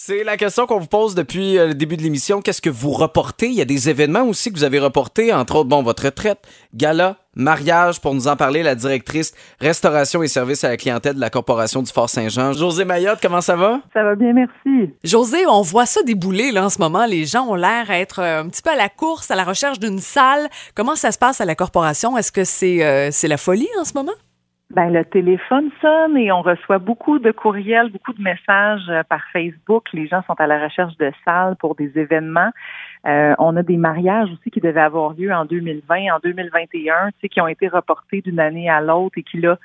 C'est la question qu'on vous pose depuis euh, le début de l'émission. Qu'est-ce que vous reportez? Il y a des événements aussi que vous avez reportés, entre autres, bon, votre retraite, gala, mariage, pour nous en parler, la directrice restauration et services à la clientèle de la Corporation du Fort Saint-Jean. José Mayotte, comment ça va? Ça va bien, merci. José, on voit ça débouler là, en ce moment. Les gens ont l'air à être euh, un petit peu à la course, à la recherche d'une salle. Comment ça se passe à la corporation? Est-ce que c'est euh, c'est la folie en ce moment? Ben, le téléphone sonne et on reçoit beaucoup de courriels, beaucoup de messages euh, par Facebook. Les gens sont à la recherche de salles pour des événements. Euh, on a des mariages aussi qui devaient avoir lieu en 2020, en 2021, tu sais, qui ont été reportés d'une année à l'autre et qui là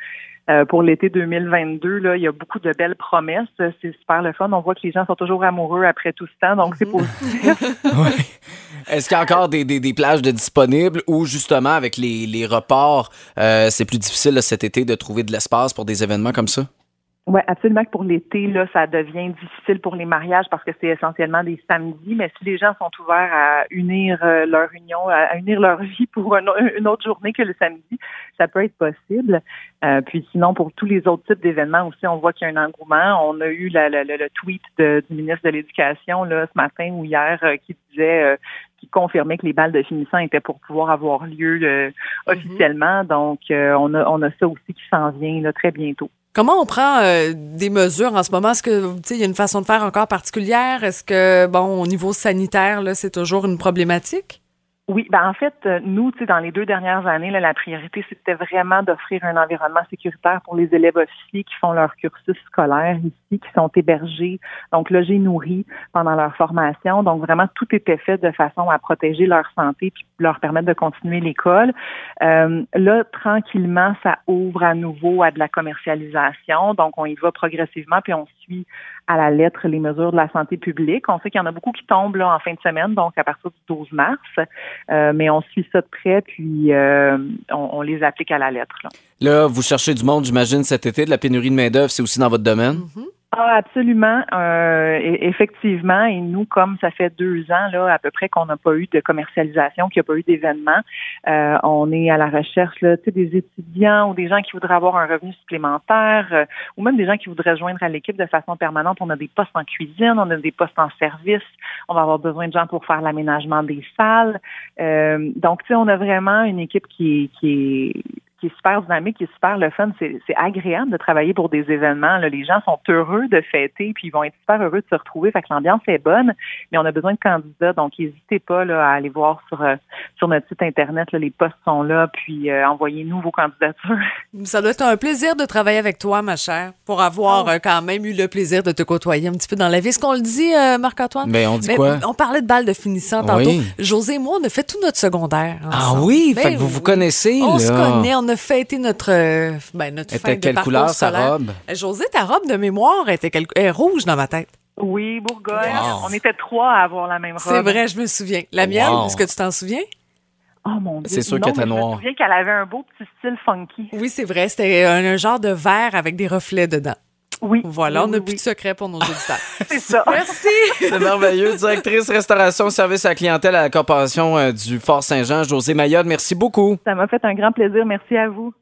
euh, pour l'été 2022, là, il y a beaucoup de belles promesses. C'est super le fun. On voit que les gens sont toujours amoureux après tout ce temps, donc c'est positif. Est-ce qu'il y a encore des, plages disponibles ou justement avec les, reports, euh, c'est plus difficile cet été de trouver de l'espace pour des événements comme ça? Oui, absolument que pour l'été, là, ça devient difficile pour les mariages parce que c'est essentiellement des samedis, mais si les gens sont ouverts à unir euh, leur union, à, unir leur vie pour une autre journée que le samedi, ça peut être possible. Euh, puis sinon, pour tous les autres types d'événements aussi, on voit qu'il y a un engouement. On a eu la- la- le, le tweet de- du ministre de l'Éducation là ce matin ou hier euh, qui disait euh, qui confirmait que les balles de finissant étaient pour pouvoir avoir lieu euh, officiellement. Donc, on a on a ça aussi qui s'en vient là, très bientôt. Comment on prend euh, des mesures en ce moment? Est-ce que, tu sais, il y a une façon de faire encore particulière? Est-ce que, bon, au niveau sanitaire, là, c'est toujours une problématique? Oui, ben en fait, euh, nous, tu sais, dans les deux dernières années, là, la priorité, c'était vraiment d'offrir un environnement sécuritaire pour les élèves officiers qui font leur cursus scolaire ici, qui sont hébergés, donc logés, nourris pendant leur formation. Donc vraiment, tout était fait de façon à protéger leur santé puis leur permettre de continuer l'école. Euh, là, tranquillement, ça ouvre à nouveau à de la commercialisation. Donc, on y va progressivement, puis on suit à la lettre les mesures de la santé publique. On sait qu'il y en a beaucoup qui tombent là en fin de semaine, donc à partir du 12 mars. Euh, mais on suit ça de près, puis euh, on, on les applique à la lettre. Là. Là, vous cherchez du monde, j'imagine, cet été, de la pénurie de main-d'œuvre, c'est aussi dans votre domaine? Ah, absolument. Euh, e- effectivement, et nous, comme ça fait deux ans là à peu près qu'on n'a pas eu de commercialisation, qu'il n'y a pas eu d'événement, euh, on est à la recherche là, des étudiants ou des gens qui voudraient avoir un revenu supplémentaire, euh, ou même des gens qui voudraient joindre à l'équipe de façon permanente. On a des postes en cuisine, on a des postes en service, on va avoir besoin de gens pour faire l'aménagement des salles. Euh, donc, tu sais, on a vraiment une équipe qui qui est qui est super dynamique, qui est super le fun. C'est c'est agréable de travailler pour des événements. Là. Les gens sont heureux de fêter, puis ils vont être super heureux de se retrouver. Fait que l'ambiance est bonne, mais on a besoin de candidats. Donc, n'hésitez pas là, à aller voir sur, euh, sur notre site Internet. Là, les postes sont là, puis euh, envoyez-nous vos candidatures. Ça doit être un plaisir de travailler avec toi, ma chère, pour avoir euh, quand même eu le plaisir de te côtoyer un petit peu dans la vie. Est-ce qu'on le dit, euh, Marc-Antoine? Mais on dit Mais quoi? On parlait de balles de finissant tantôt. Oui. José et moi, on a fait tout notre secondaire. Ah oui, Ben fait que vous vous connaissez, On là. se connaît, on a fêté notre, euh, ben, notre Était fête de quelle couleur, sa robe? Euh, José, ta robe de mémoire était quel- est rouge dans ma tête. Oui, Bourgogne. Wow. On était trois à avoir la même robe. C'est vrai, je me souviens. La mienne, Wow. est-ce que tu t'en souviens? Oh mon Dieu. C'est sûr qu'elle était mais Je noire. me souviens qu'elle avait un beau petit style funky. Oui, c'est vrai. C'était un, un genre de verre avec des reflets dedans. Oui. Voilà, oui, on n'a oui, plus oui. de secret pour nos auditeurs. C'est ça. Merci. C'est merveilleux. Directrice restauration, service à la clientèle à la Corporation euh, du Fort Saint-Jean, José Mayotte, merci beaucoup. Ça m'a fait un grand plaisir. Merci à vous.